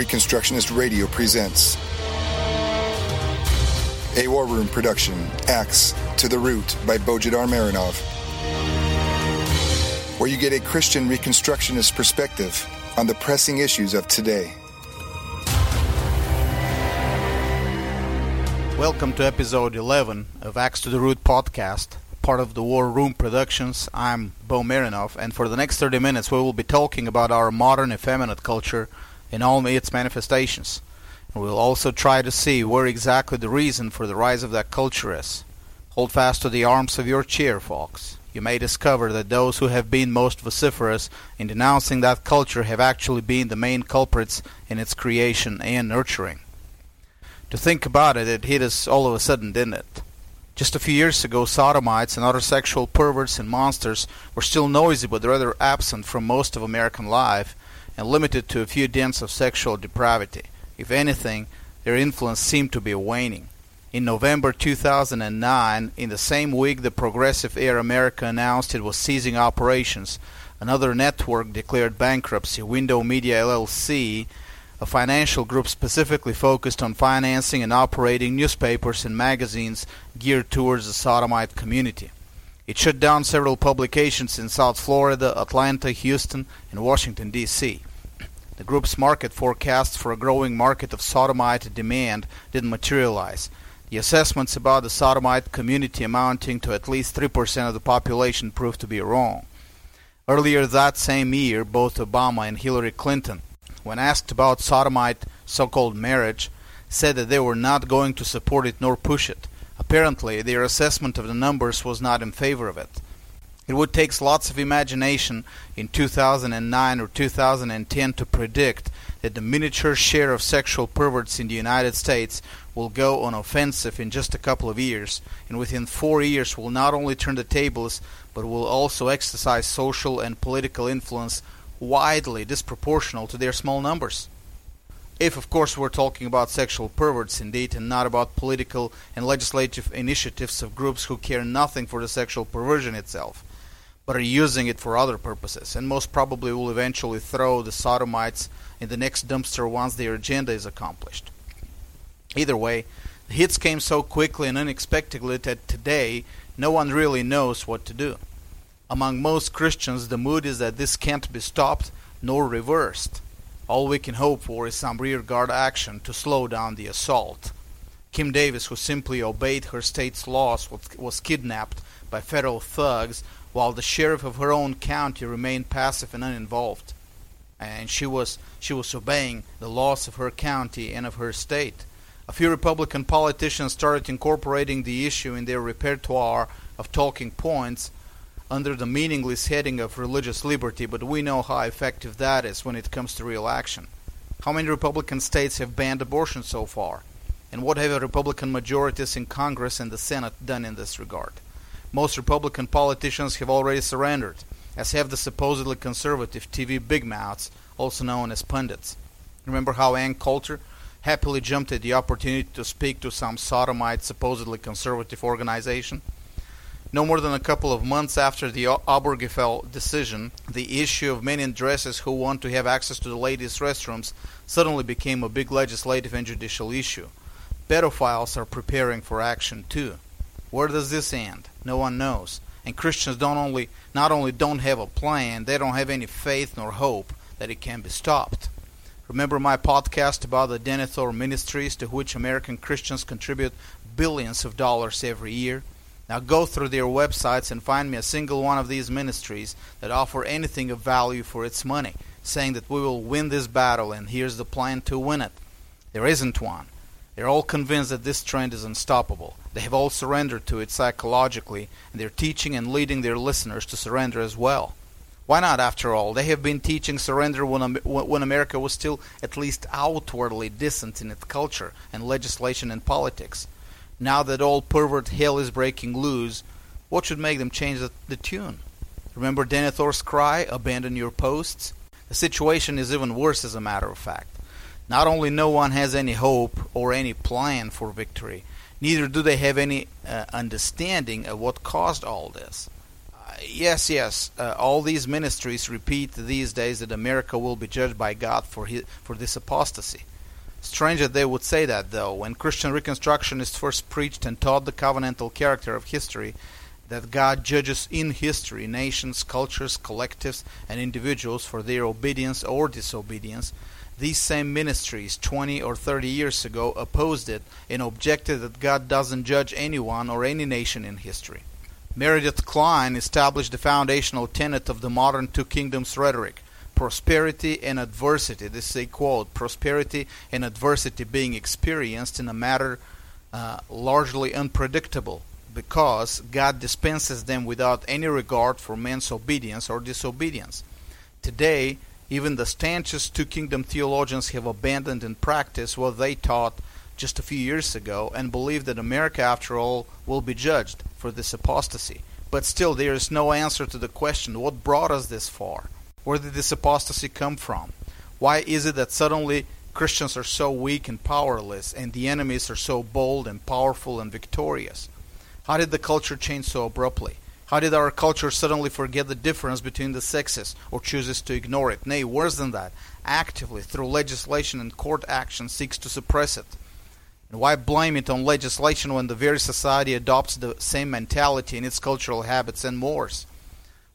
Reconstructionist Radio presents a War Room production, Acts to the Root by Bojidar Marinov, where you get a Christian Reconstructionist perspective on the pressing issues of today. Welcome to episode 11 of Acts to the Root podcast, part of the War Room Productions. I'm Bo Marinov, and for the next 30 minutes, we will be talking about our modern effeminate culture in all its manifestations. And We'll also try to see where exactly the reason for the rise of that culture is. Hold fast to the arms of your chair, folks. You may discover that those who have been most vociferous in denouncing that culture have actually been the main culprits in its creation and nurturing. To think about it, it hit us all of a sudden, didn't it? Just a few years ago, sodomites and other sexual perverts and monsters were still noisy but rather absent from most of American life and limited to a few dens of sexual depravity. If anything, their influence seemed to be waning. In November 2009, in the same week the Progressive Air America announced it was ceasing operations, another network declared bankruptcy, Window Media LLC, a financial group specifically focused on financing and operating newspapers and magazines geared towards the sodomite community. It shut down several publications in South Florida, Atlanta, Houston, and Washington, D.C. The group's market forecasts for a growing market of sodomite demand didn't materialize. The assessments about the sodomite community amounting to at least 3% of the population proved to be wrong. Earlier that same year, both Obama and Hillary Clinton, when asked about sodomite so called marriage, said that they were not going to support it nor push it. Apparently, their assessment of the numbers was not in favor of it. It would take lots of imagination in 2009 or 2010 to predict that the miniature share of sexual perverts in the United States will go on offensive in just a couple of years, and within four years will not only turn the tables, but will also exercise social and political influence widely disproportional to their small numbers. If, of course, we're talking about sexual perverts indeed, and not about political and legislative initiatives of groups who care nothing for the sexual perversion itself but are using it for other purposes, and most probably will eventually throw the sodomites in the next dumpster once their agenda is accomplished. Either way, the hits came so quickly and unexpectedly that today no one really knows what to do. Among most Christians, the mood is that this can't be stopped nor reversed. All we can hope for is some rearguard action to slow down the assault. Kim Davis, who simply obeyed her state's laws, was kidnapped by federal thugs while the sheriff of her own county remained passive and uninvolved. And she was she was obeying the laws of her county and of her state. A few Republican politicians started incorporating the issue in their repertoire of talking points under the meaningless heading of religious liberty, but we know how effective that is when it comes to real action. How many Republican states have banned abortion so far? And what have Republican majorities in Congress and the Senate done in this regard? Most Republican politicians have already surrendered, as have the supposedly conservative TV big mouths, also known as pundits. Remember how Ann Coulter happily jumped at the opportunity to speak to some sodomite, supposedly conservative organization? No more than a couple of months after the Obergefell decision, the issue of men in dresses who want to have access to the ladies' restrooms suddenly became a big legislative and judicial issue. Pedophiles are preparing for action too. Where does this end? No one knows. And Christians don't only not only don't have a plan, they don't have any faith nor hope that it can be stopped. Remember my podcast about the Denethor Ministries to which American Christians contribute billions of dollars every year? Now go through their websites and find me a single one of these ministries that offer anything of value for its money, saying that we will win this battle and here's the plan to win it. There isn't one. They're all convinced that this trend is unstoppable. They have all surrendered to it psychologically, and they're teaching and leading their listeners to surrender as well. Why not, after all? They have been teaching surrender when, when America was still at least outwardly decent in its culture and legislation and politics. Now that all pervert hell is breaking loose, what should make them change the, the tune? Remember Denethor's cry, abandon your posts? The situation is even worse, as a matter of fact. Not only no one has any hope or any plan for victory, neither do they have any uh, understanding of what caused all this. yes, yes. Uh, all these ministries repeat these days that America will be judged by God for his, for this apostasy. Strange that they would say that, though, when Christian Reconstructionists first preached and taught the covenantal character of history, that God judges in history nations, cultures, collectives, and individuals for their obedience or disobedience. These same ministries 20 or 30 years ago opposed it and objected that God doesn't judge anyone or any nation in history. Meredith Kline established the foundational tenet of the modern two kingdoms rhetoric prosperity and adversity. This is a quote prosperity and adversity being experienced in a matter uh, largely unpredictable because God dispenses them without any regard for man's obedience or disobedience. Today, even the stanchest two kingdom theologians have abandoned in practice what they taught just a few years ago and believe that America, after all, will be judged for this apostasy. But still, there is no answer to the question what brought us this far? Where did this apostasy come from? Why is it that suddenly Christians are so weak and powerless and the enemies are so bold and powerful and victorious? How did the culture change so abruptly? How did our culture suddenly forget the difference between the sexes or chooses to ignore it? Nay, worse than that, actively, through legislation and court action, seeks to suppress it. And why blame it on legislation when the very society adopts the same mentality in its cultural habits and mores?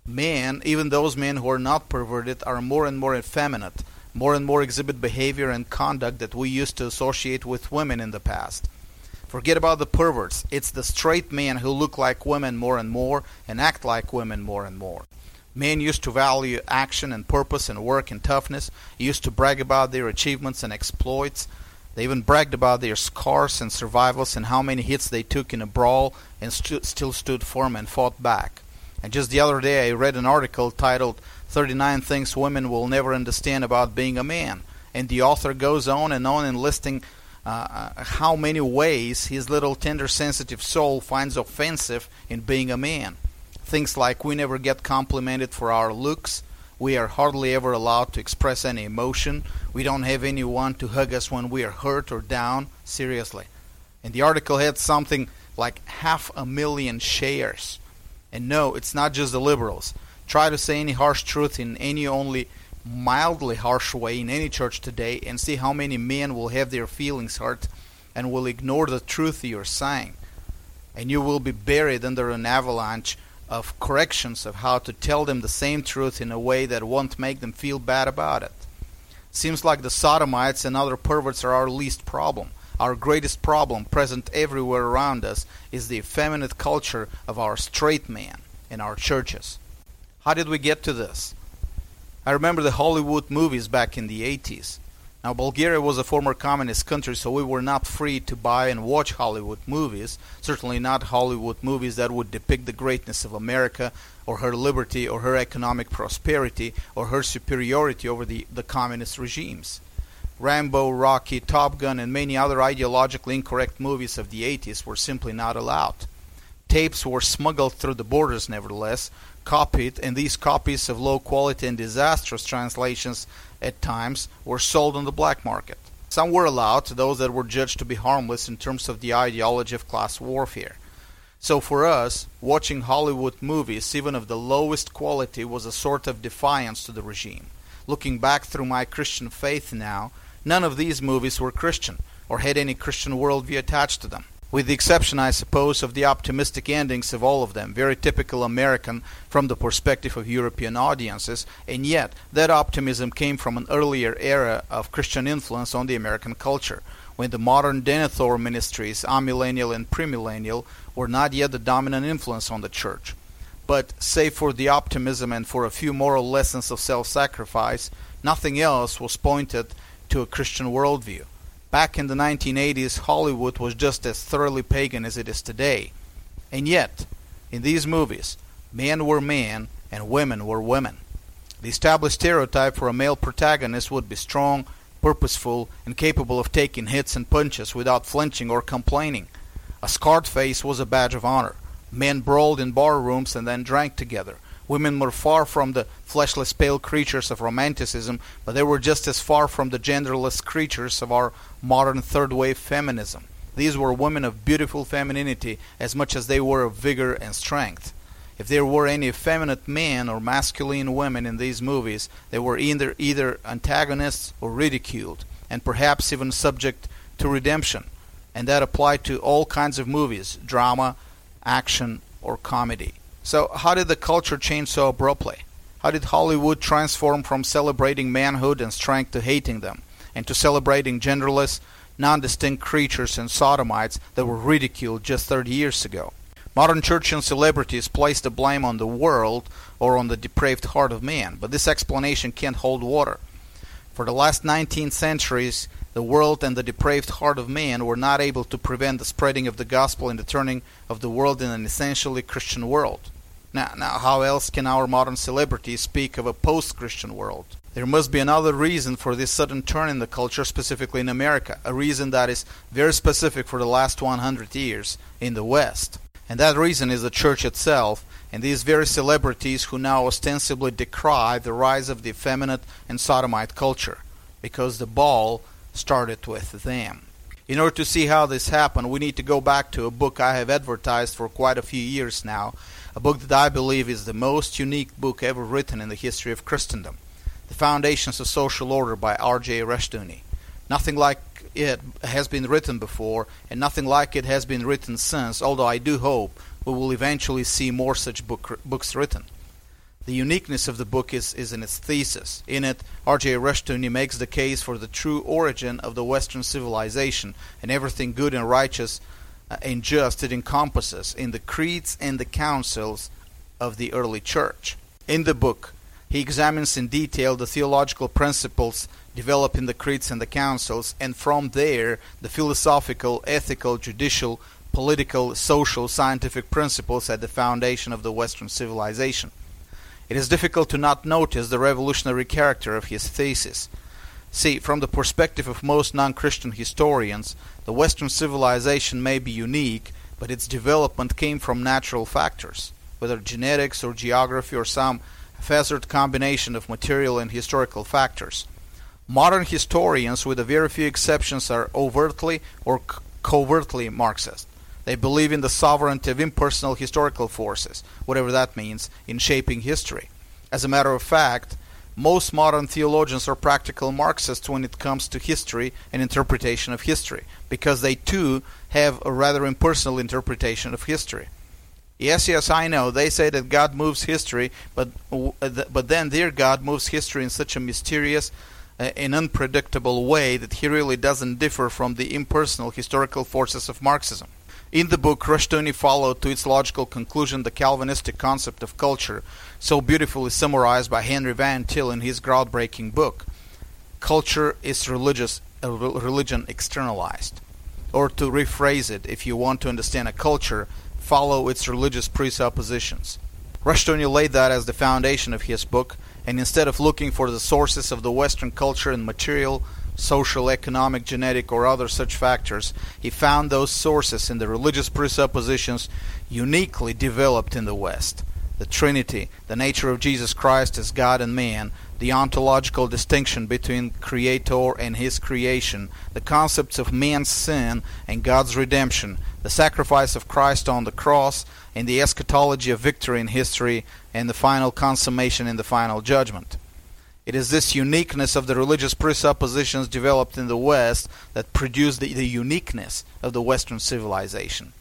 men, even those men who are not perverted, are more and more effeminate, more and more exhibit behavior and conduct that we used to associate with women in the past. Forget about the perverts. It's the straight men who look like women more and more and act like women more and more. Men used to value action and purpose and work and toughness, used to brag about their achievements and exploits. They even bragged about their scars and survivals and how many hits they took in a brawl and still stood firm and fought back. And just the other day, I read an article titled 39 Things Women Will Never Understand About Being a Man. And the author goes on and on enlisting uh, uh, how many ways his little tender sensitive soul finds offensive in being a man. Things like we never get complimented for our looks, we are hardly ever allowed to express any emotion, we don't have anyone to hug us when we are hurt or down. Seriously. And the article had something like half a million shares. And no, it's not just the liberals. Try to say any harsh truth in any only mildly harsh way in any church today and see how many men will have their feelings hurt and will ignore the truth you're saying. And you will be buried under an avalanche of corrections of how to tell them the same truth in a way that won't make them feel bad about it. Seems like the sodomites and other perverts are our least problem. Our greatest problem, present everywhere around us, is the effeminate culture of our straight men in our churches. How did we get to this? I remember the Hollywood movies back in the 80s. Now, Bulgaria was a former communist country, so we were not free to buy and watch Hollywood movies. Certainly not Hollywood movies that would depict the greatness of America, or her liberty, or her economic prosperity, or her superiority over the, the communist regimes. Rambo, Rocky, Top Gun, and many other ideologically incorrect movies of the 80s were simply not allowed. Tapes were smuggled through the borders, nevertheless, copied, and these copies of low quality and disastrous translations at times were sold on the black market. Some were allowed, those that were judged to be harmless in terms of the ideology of class warfare. So for us, watching Hollywood movies, even of the lowest quality, was a sort of defiance to the regime. Looking back through my Christian faith now, None of these movies were Christian or had any Christian worldview attached to them. With the exception, I suppose, of the optimistic endings of all of them, very typical American from the perspective of European audiences, and yet that optimism came from an earlier era of Christian influence on the American culture, when the modern Denethor ministries, amillennial and premillennial, were not yet the dominant influence on the church. But, save for the optimism and for a few moral lessons of self sacrifice, nothing else was pointed to a Christian worldview. Back in the 1980s, Hollywood was just as thoroughly pagan as it is today. And yet, in these movies, men were men and women were women. The established stereotype for a male protagonist would be strong, purposeful, and capable of taking hits and punches without flinching or complaining. A scarred face was a badge of honor. Men brawled in bar rooms and then drank together. Women were far from the fleshless pale creatures of romanticism, but they were just as far from the genderless creatures of our modern third wave feminism. These were women of beautiful femininity as much as they were of vigor and strength. if there were any effeminate men or masculine women in these movies, they were either either antagonists or ridiculed, and perhaps even subject to redemption. And that applied to all kinds of movies, drama, action, or comedy. So how did the culture change so abruptly? How did Hollywood transform from celebrating manhood and strength to hating them, and to celebrating genderless, non-distinct creatures and sodomites that were ridiculed just 30 years ago? Modern church and celebrities place the blame on the world or on the depraved heart of man, but this explanation can't hold water. For the last 19 centuries, the world and the depraved heart of man were not able to prevent the spreading of the gospel and the turning of the world in an essentially Christian world. Now, now how else can our modern celebrities speak of a post-Christian world? There must be another reason for this sudden turn in the culture, specifically in America, a reason that is very specific for the last 100 years in the West. And that reason is the church itself and these very celebrities who now ostensibly decry the rise of the effeminate and sodomite culture, because the ball started with them. In order to see how this happened, we need to go back to a book I have advertised for quite a few years now, a book that I believe is the most unique book ever written in the history of Christendom, The Foundations of Social Order by R.J. Rushdoony. Nothing like it has been written before, and nothing like it has been written since, although I do hope we will eventually see more such book, books written. The uniqueness of the book is, is in its thesis. In it, R.J. Rushdoony makes the case for the true origin of the Western civilization and everything good and righteous uh, and just it encompasses in the creeds and the councils of the early church. In the book, he examines in detail the theological principles developed in the creeds and the councils, and from there the philosophical, ethical, judicial, political, social, scientific principles at the foundation of the Western civilization. It is difficult to not notice the revolutionary character of his thesis. See, from the perspective of most non Christian historians, the Western civilization may be unique, but its development came from natural factors, whether genetics or geography or some haphazard combination of material and historical factors. Modern historians, with a very few exceptions, are overtly or covertly Marxist. They believe in the sovereignty of impersonal historical forces, whatever that means, in shaping history. As a matter of fact, most modern theologians are practical Marxists when it comes to history and interpretation of history, because they too have a rather impersonal interpretation of history. Yes, yes, I know. They say that God moves history, but uh, but then their God moves history in such a mysterious, uh, an unpredictable way that he really doesn't differ from the impersonal historical forces of Marxism. In the book, Rushdoony followed to its logical conclusion the Calvinistic concept of culture, so beautifully summarized by Henry Van Til in his groundbreaking book. Culture is religious, religion externalized. Or to rephrase it, if you want to understand a culture, follow its religious presuppositions. Rushdoony laid that as the foundation of his book, and instead of looking for the sources of the Western culture in material, social, economic, genetic, or other such factors, he found those sources in the religious presuppositions uniquely developed in the West. The Trinity, the nature of Jesus Christ as God and man, the ontological distinction between Creator and His creation, the concepts of man's sin and God's redemption, the sacrifice of Christ on the cross, and the eschatology of victory in history, and the final consummation in the final judgment. It is this uniqueness of the religious presuppositions developed in the West that produced the, the uniqueness of the Western civilization.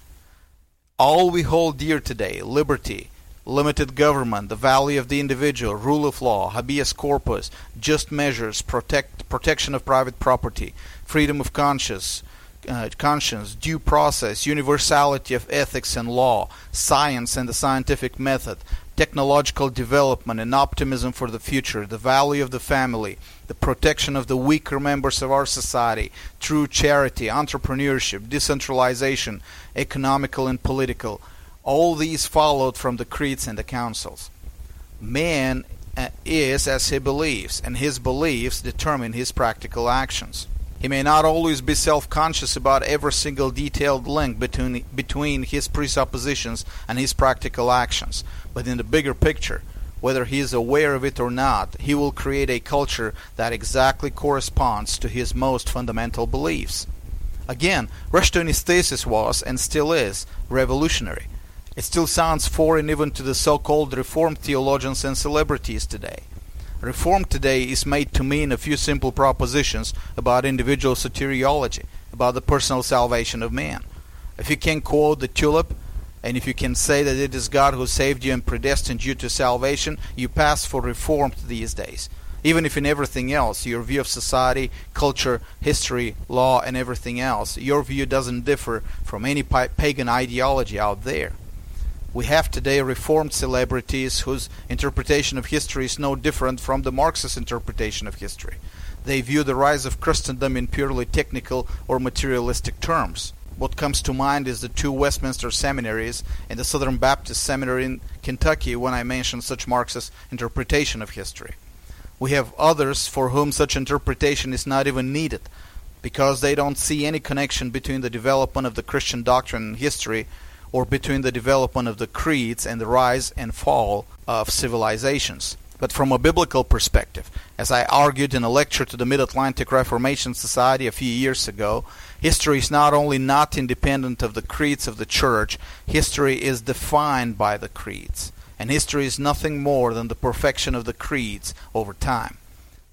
All we hold dear today liberty, limited government, the value of the individual, rule of law, habeas corpus, just measures, protect, protection of private property, freedom of conscience, uh, conscience, due process, universality of ethics and law, science and the scientific method, technological development and optimism for the future, the value of the family, the protection of the weaker members of our society, true charity, entrepreneurship, decentralization, economical and political. All these followed from the creeds and the councils. Man uh, is as he believes, and his beliefs determine his practical actions. He may not always be self-conscious about every single detailed link between, between his presuppositions and his practical actions, but in the bigger picture, whether he is aware of it or not, he will create a culture that exactly corresponds to his most fundamental beliefs. Again, Rushdoony's thesis was, and still is, revolutionary. It still sounds foreign even to the so-called Reformed theologians and celebrities today. Reform today is made to mean a few simple propositions about individual soteriology, about the personal salvation of man. If you can quote the tulip, and if you can say that it is God who saved you and predestined you to salvation, you pass for reformed these days. Even if in everything else, your view of society, culture, history, law, and everything else, your view doesn't differ from any pagan ideology out there. We have today reformed celebrities whose interpretation of history is no different from the Marxist interpretation of history. They view the rise of Christendom in purely technical or materialistic terms. What comes to mind is the two Westminster seminaries and the Southern Baptist Seminary in Kentucky when I mention such Marxist interpretation of history. We have others for whom such interpretation is not even needed because they don't see any connection between the development of the Christian doctrine and history or between the development of the creeds and the rise and fall of civilizations. But from a biblical perspective, as I argued in a lecture to the Mid Atlantic Reformation Society a few years ago, history is not only not independent of the creeds of the Church, history is defined by the creeds. And history is nothing more than the perfection of the creeds over time.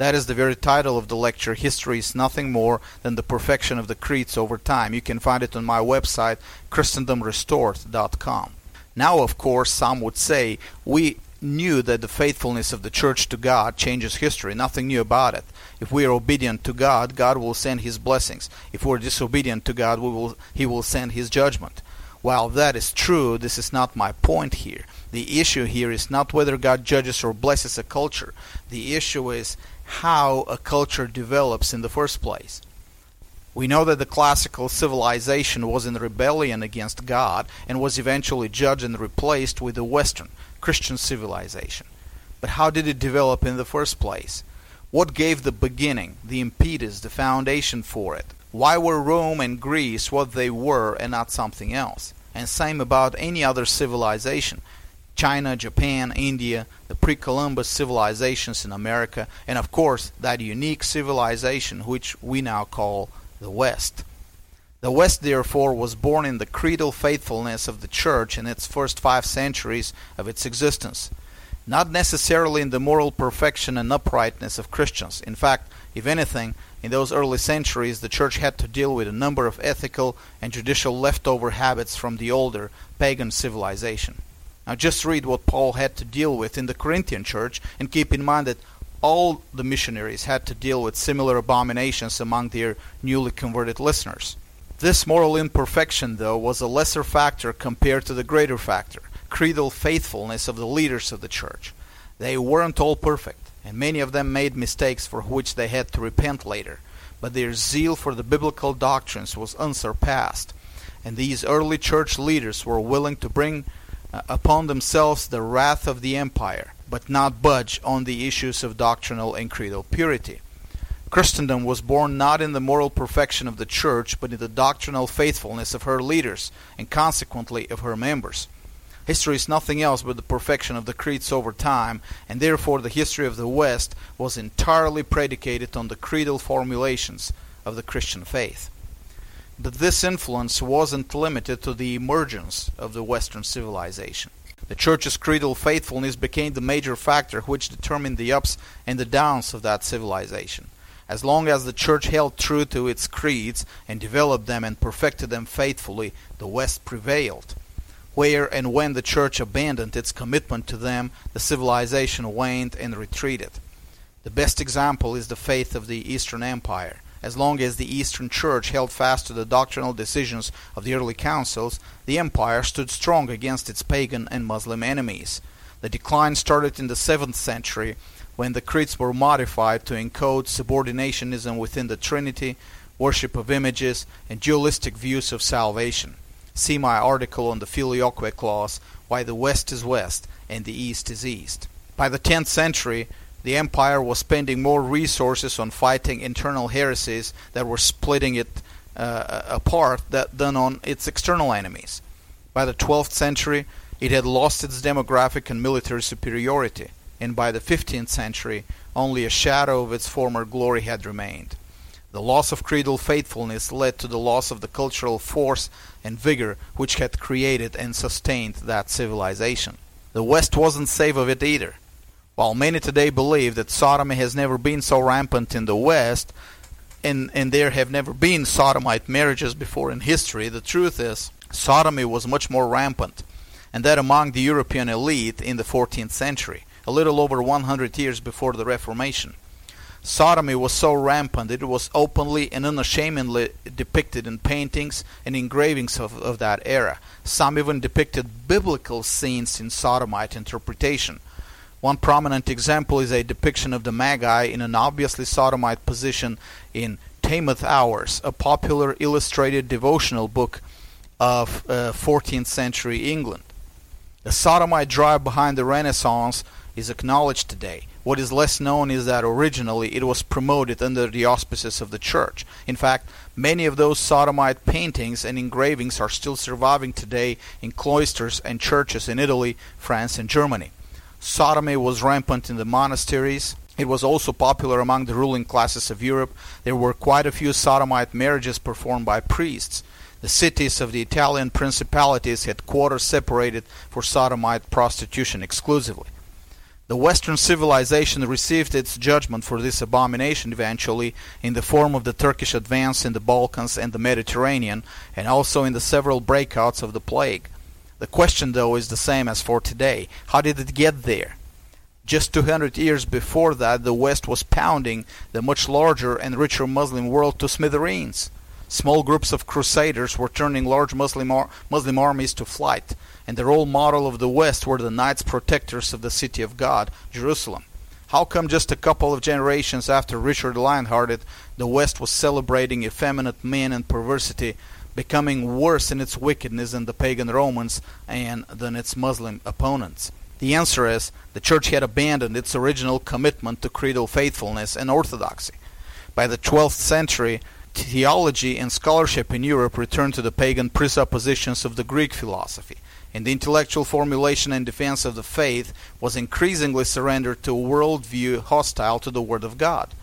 That is the very title of the lecture. History is nothing more than the perfection of the creeds over time. You can find it on my website, ChristendomRestored.com. Now, of course, some would say we knew that the faithfulness of the church to God changes history. Nothing new about it. If we are obedient to God, God will send His blessings. If we are disobedient to God, we will, He will send His judgment. While that is true, this is not my point here. The issue here is not whether God judges or blesses a culture. The issue is how a culture develops in the first place. We know that the classical civilization was in rebellion against God and was eventually judged and replaced with the Western, Christian civilization. But how did it develop in the first place? What gave the beginning, the impetus, the foundation for it? Why were Rome and Greece what they were and not something else? And same about any other civilization. China, Japan, India, the pre Columbus civilizations in America, and of course that unique civilization which we now call the West. The West, therefore, was born in the creedal faithfulness of the Church in its first five centuries of its existence, not necessarily in the moral perfection and uprightness of Christians. In fact, if anything, in those early centuries, the Church had to deal with a number of ethical and judicial leftover habits from the older pagan civilization. Now just read what Paul had to deal with in the Corinthian church and keep in mind that all the missionaries had to deal with similar abominations among their newly converted listeners. This moral imperfection, though, was a lesser factor compared to the greater factor, creedal faithfulness of the leaders of the church. They weren't all perfect, and many of them made mistakes for which they had to repent later, but their zeal for the biblical doctrines was unsurpassed, and these early church leaders were willing to bring Uh, upon themselves the wrath of the empire, but not budge on the issues of doctrinal and creedal purity. Christendom was born not in the moral perfection of the church, but in the doctrinal faithfulness of her leaders, and consequently of her members. History is nothing else but the perfection of the creeds over time, and therefore the history of the West was entirely predicated on the creedal formulations of the Christian faith. But this influence wasn't limited to the emergence of the Western civilization. The Church's creedal faithfulness became the major factor which determined the ups and the downs of that civilization. As long as the Church held true to its creeds and developed them and perfected them faithfully, the West prevailed. Where and when the Church abandoned its commitment to them, the civilization waned and retreated. The best example is the faith of the Eastern Empire. As long as the Eastern Church held fast to the doctrinal decisions of the early councils, the empire stood strong against its pagan and Muslim enemies. The decline started in the 7th century when the creeds were modified to encode subordinationism within the Trinity, worship of images, and dualistic views of salvation. See my article on the Filioque clause, Why the West is West and the East is East. By the 10th century, the empire was spending more resources on fighting internal heresies that were splitting it uh, apart than on its external enemies. By the 12th century, it had lost its demographic and military superiority, and by the 15th century, only a shadow of its former glory had remained. The loss of creedal faithfulness led to the loss of the cultural force and vigor which had created and sustained that civilization. The West wasn't safe of it either. While many today believe that sodomy has never been so rampant in the West, and, and there have never been sodomite marriages before in history, the truth is sodomy was much more rampant, and that among the European elite in the 14th century, a little over 100 years before the Reformation. Sodomy was so rampant that it was openly and unashamedly depicted in paintings and engravings of, of that era. Some even depicted biblical scenes in sodomite interpretation. One prominent example is a depiction of the Magi in an obviously sodomite position in Taymouth Hours, a popular illustrated devotional book of uh, 14th century England. The sodomite drive behind the Renaissance is acknowledged today. What is less known is that originally it was promoted under the auspices of the church. In fact, many of those sodomite paintings and engravings are still surviving today in cloisters and churches in Italy, France, and Germany. Sodomy was rampant in the monasteries. It was also popular among the ruling classes of Europe. There were quite a few sodomite marriages performed by priests. The cities of the Italian principalities had quarters separated for sodomite prostitution exclusively. The Western civilization received its judgment for this abomination eventually in the form of the Turkish advance in the Balkans and the Mediterranean, and also in the several breakouts of the plague. The question, though, is the same as for today. How did it get there? Just 200 years before that, the West was pounding the much larger and richer Muslim world to smithereens. Small groups of crusaders were turning large Muslim, ar- Muslim armies to flight, and the role model of the West were the Knights Protectors of the City of God, Jerusalem. How come just a couple of generations after Richard Lionhearted, the West was celebrating effeminate men and perversity, becoming worse in its wickedness than the pagan Romans and than its Muslim opponents? The answer is the Church had abandoned its original commitment to creedal faithfulness and orthodoxy. By the 12th century, theology and scholarship in Europe returned to the pagan presuppositions of the Greek philosophy, and the intellectual formulation and defense of the faith was increasingly surrendered to a worldview hostile to the Word of God.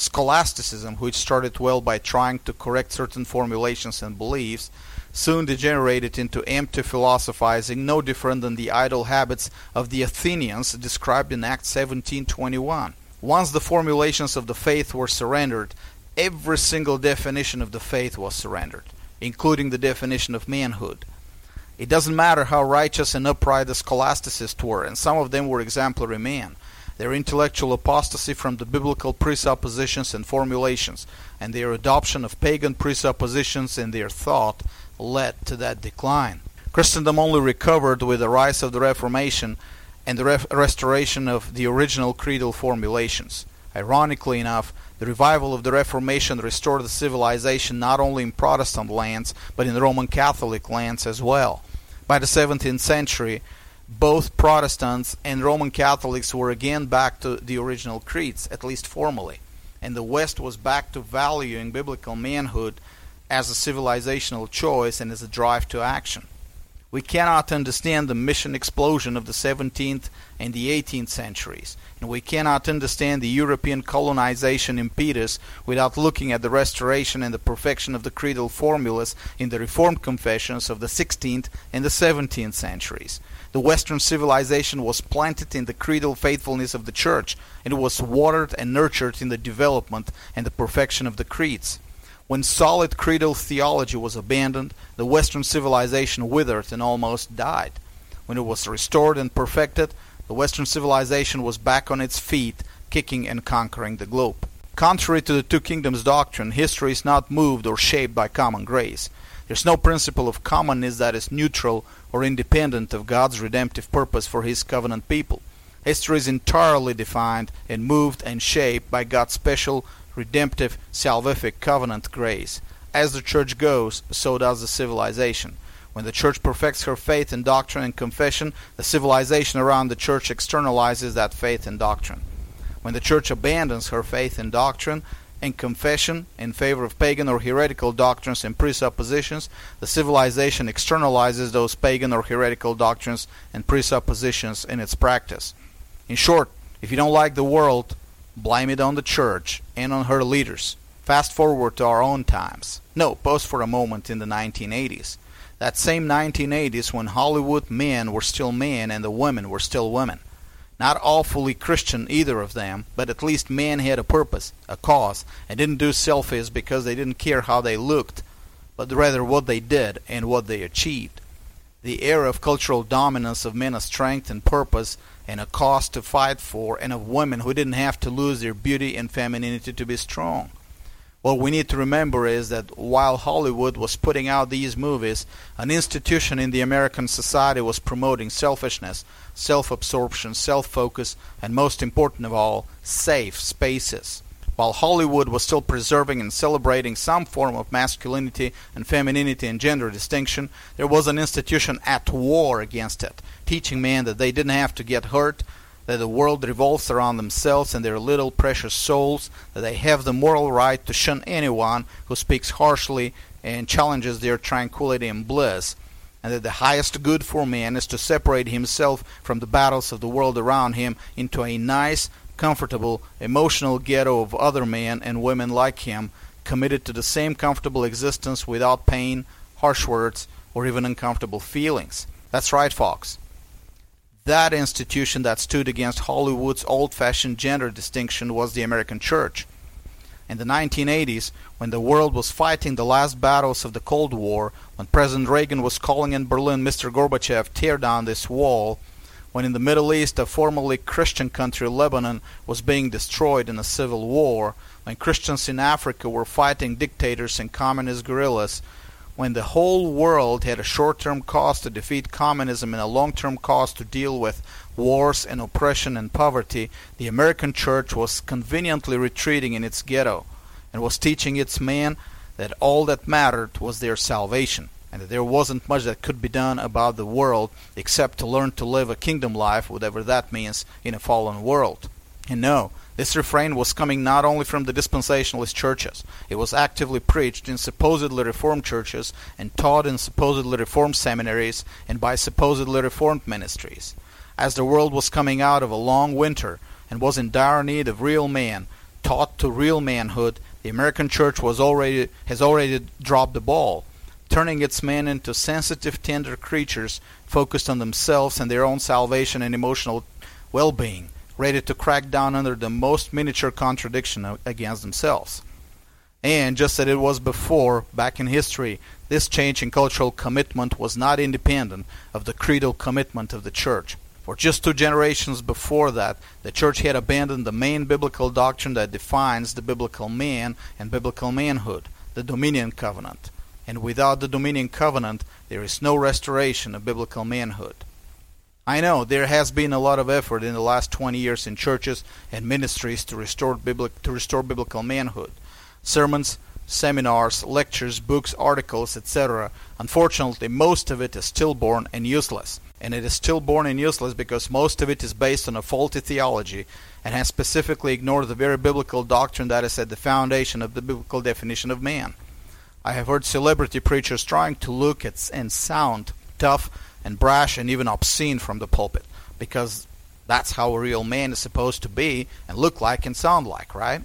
Scholasticism, which started well by trying to correct certain formulations and beliefs, soon degenerated into empty philosophizing no different than the idle habits of the Athenians described in Acts 17:21. Once the formulations of the faith were surrendered, every single definition of the faith was surrendered, including the definition of manhood. It doesn't matter how righteous and upright the scholastics were, and some of them were exemplary men. Their intellectual apostasy from the biblical presuppositions and formulations, and their adoption of pagan presuppositions in their thought, led to that decline. Christendom only recovered with the rise of the Reformation and the restoration of the original creedal formulations. Ironically enough, the revival of the Reformation restored the civilization not only in Protestant lands, but in Roman Catholic lands as well. By the 17th century, both Protestants and Roman Catholics were again back to the original creeds, at least formally, and the West was back to valuing biblical manhood as a civilizational choice and as a drive to action. We cannot understand the mission explosion of the 17th and the 18th centuries, and we cannot understand the European colonization impetus without looking at the restoration and the perfection of the creedal formulas in the Reformed confessions of the 16th and the 17th centuries. The Western civilization was planted in the creedal faithfulness of the Church, and was watered and nurtured in the development and the perfection of the creeds. When solid creedal theology was abandoned, the Western civilization withered and almost died. When it was restored and perfected, the Western civilization was back on its feet, kicking and conquering the globe. Contrary to the Two Kingdoms doctrine, history is not moved or shaped by common grace. There's no principle of commonness that is neutral or independent of God's redemptive purpose for His covenant people. History is entirely defined and moved and shaped by God's special redemptive, salvific covenant grace. As the church goes, so does the civilization. When the church perfects her faith in doctrine and confession, the civilization around the church externalizes that faith and doctrine. When the church abandons her faith and doctrine and confession in favor of pagan or heretical doctrines and presuppositions, the civilization externalizes those pagan or heretical doctrines and presuppositions in its practice. In short, if you don't like the world, blame it on the church and on her leaders. Fast forward to our own times. No, pause for a moment in the 1980s. That same 1980s when Hollywood men were still men and the women were still women. Not awfully Christian, either of them, but at least men had a purpose, a cause, and didn't do selfies because they didn't care how they looked, but rather what they did and what they achieved. The era of cultural dominance of men of strength and purpose and a cause to fight for, and of women who didn't have to lose their beauty and femininity to be strong. What we need to remember is that while Hollywood was putting out these movies, an institution in the American society was promoting selfishness, self absorption, self focus, and most important of all, safe spaces. While Hollywood was still preserving and celebrating some form of masculinity and femininity and gender distinction, there was an institution at war against it, teaching men that they didn't have to get hurt, that the world revolves around themselves and their little precious souls, that they have the moral right to shun anyone who speaks harshly and challenges their tranquility and bliss, and that the highest good for man is to separate himself from the battles of the world around him into a nice, comfortable, emotional ghetto of other men and women like him, committed to the same comfortable existence without pain, harsh words, or even uncomfortable feelings. That's right, Fox that institution that stood against Hollywood's old fashioned gender distinction was the American church. In the 1980s, when the world was fighting the last battles of the Cold War, when President Reagan was calling in Berlin, Mr. Gorbachev, tear down this wall, when in the Middle East, a formerly Christian country, Lebanon, was being destroyed in a civil war, when Christians in Africa were fighting dictators and communist guerrillas, when the whole world had a short-term cause to defeat communism and a long-term cause to deal with wars and oppression and poverty, the American church was conveniently retreating in its ghetto and was teaching its men that all that mattered was their salvation and that there wasn't much that could be done about the world except to learn to live a kingdom life, whatever that means, in a fallen world. And no, this refrain was coming not only from the dispensationalist churches, it was actively preached in supposedly reformed churches and taught in supposedly reformed seminaries and by supposedly reformed ministries. As the world was coming out of a long winter and was in dire need of real men, taught to real manhood, the American church was already has already dropped the ball, turning its men into sensitive, tender creatures focused on themselves and their own salvation and emotional well-being ready to crack down under the most miniature contradiction against themselves. And just as it was before, back in history, this change in cultural commitment was not independent of the creedal commitment of the church. For just two generations before that, the church had abandoned the main biblical doctrine that defines the biblical man and biblical manhood, the dominion covenant. And without the dominion covenant, there is no restoration of biblical manhood. I know there has been a lot of effort in the last 20 years in churches and ministries to restore, biblic, to restore biblical manhood. Sermons, seminars, lectures, books, articles, etc. Unfortunately, most of it is stillborn and useless. And it is stillborn and useless because most of it is based on a faulty theology and has specifically ignored the very biblical doctrine that is at the foundation of the biblical definition of man. I have heard celebrity preachers trying to look at and sound tough and brash and even obscene from the pulpit because that's how a real man is supposed to be and look like and sound like, right?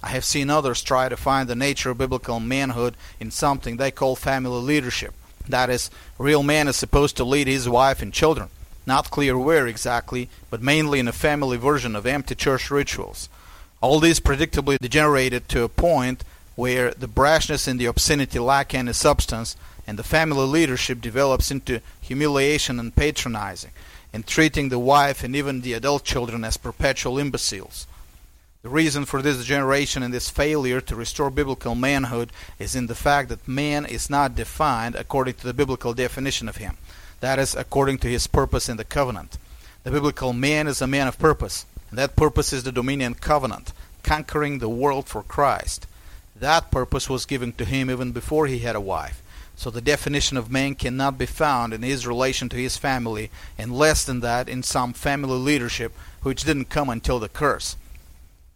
I have seen others try to find the nature of biblical manhood in something they call family leadership. That is, a real man is supposed to lead his wife and children. Not clear where exactly, but mainly in a family version of empty church rituals. All this predictably degenerated to a point where the brashness and the obscenity lack any substance and the family leadership develops into humiliation and patronizing, and treating the wife and even the adult children as perpetual imbeciles. The reason for this degeneration and this failure to restore biblical manhood is in the fact that man is not defined according to the biblical definition of him. That is, according to his purpose in the covenant. The biblical man is a man of purpose, and that purpose is the dominion covenant, conquering the world for Christ. That purpose was given to him even before he had a wife. So the definition of man cannot be found in his relation to his family, and less than that in some family leadership which didn't come until the curse.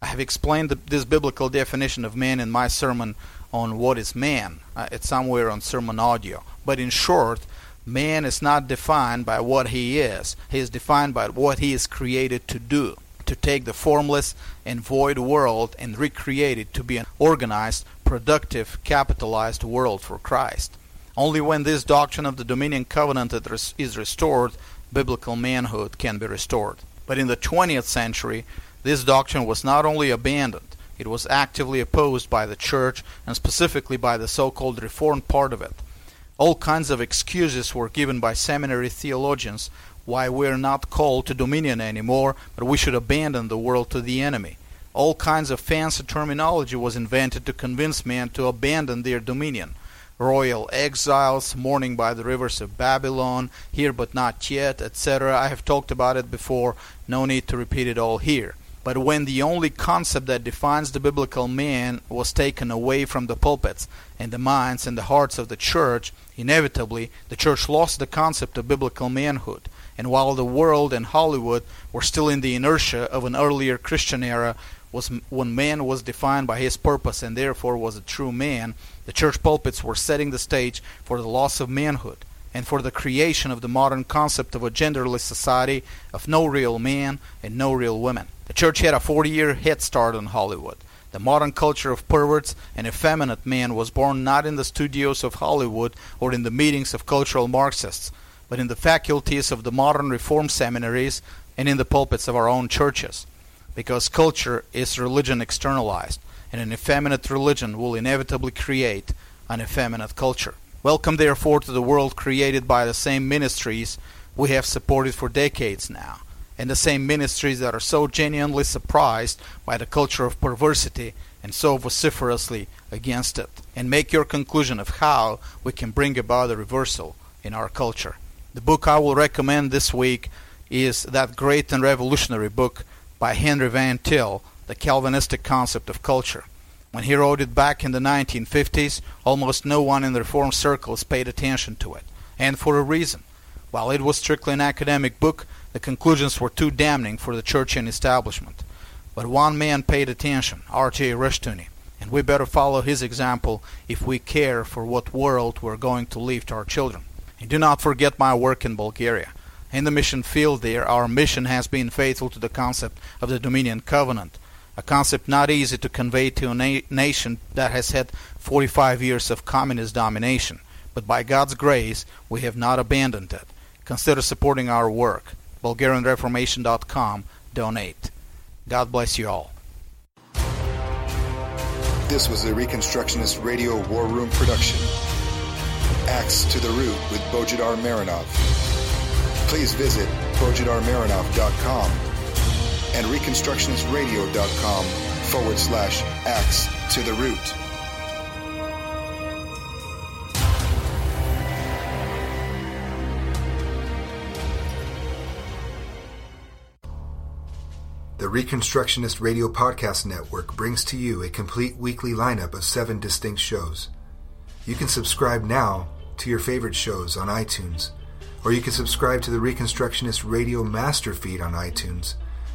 I have explained the, this biblical definition of man in my sermon on what is man. Uh, it's somewhere on sermon audio. But in short, man is not defined by what he is. He is defined by what he is created to do. to take the formless and void world and recreate it to be an organized, productive, capitalized world for Christ. Only when this doctrine of the dominion covenant is restored, biblical manhood can be restored. But in the 20th century, this doctrine was not only abandoned, it was actively opposed by the church and specifically by the so called Reformed part of it. All kinds of excuses were given by seminary theologians why we're not called to dominion anymore, but we should abandon the world to the enemy. All kinds of fancy terminology was invented to convince men to abandon their dominion. Royal exiles, mourning by the rivers of Babylon, here but not yet, etc. I have talked about it before, no need to repeat it all here. But when the only concept that defines the biblical man was taken away from the pulpits and the minds and the hearts of the church, inevitably the church lost the concept of biblical manhood. And while the world and Hollywood were still in the inertia of an earlier Christian era, was when man was defined by his purpose and therefore was a true man, the church pulpits were setting the stage for the loss of manhood and for the creation of the modern concept of a genderless society of no real man and no real women. The church had a 40 year head start on Hollywood. The modern culture of perverts and effeminate men was born not in the studios of Hollywood or in the meetings of cultural Marxists, but in the faculties of the modern reform seminaries and in the pulpits of our own churches. Because culture is religion externalized, and an effeminate religion will inevitably create an effeminate culture. Welcome, therefore, to the world created by the same ministries we have supported for decades now and the same ministries that are so genuinely surprised by the culture of perversity and so vociferously against it, and make your conclusion of how we can bring about a reversal in our culture. The book I will recommend this week is that great and revolutionary book by Henry Van Til, The Calvinistic Concept of Culture. When he wrote it back in the 1950s, almost no one in the Reform circles paid attention to it, and for a reason. While it was strictly an academic book, the conclusions were too damning for the church and establishment. But one man paid attention, R.J. Rushdoony, and we better follow his example if we care for what world we're going to leave to our children. And do not forget my work in Bulgaria. In the mission field there, our mission has been faithful to the concept of the Dominion Covenant, a concept not easy to convey to a na- nation that has had 45 years of communist domination. But by God's grace, we have not abandoned it. Consider supporting our work. BulgarianReformation.com. Donate. God bless you all. This was a Reconstructionist Radio War Room production. Axe to the Root with Bojidar Marinov. Please visit bojidarmarinov.com and reconstructionistradio.com forward slash axe to the root. The Reconstructionist Radio Podcast Network brings to you a complete weekly lineup of seven distinct shows. You can subscribe now to your favorite shows on iTunes, or you can subscribe to the Reconstructionist Radio Master Feed on iTunes,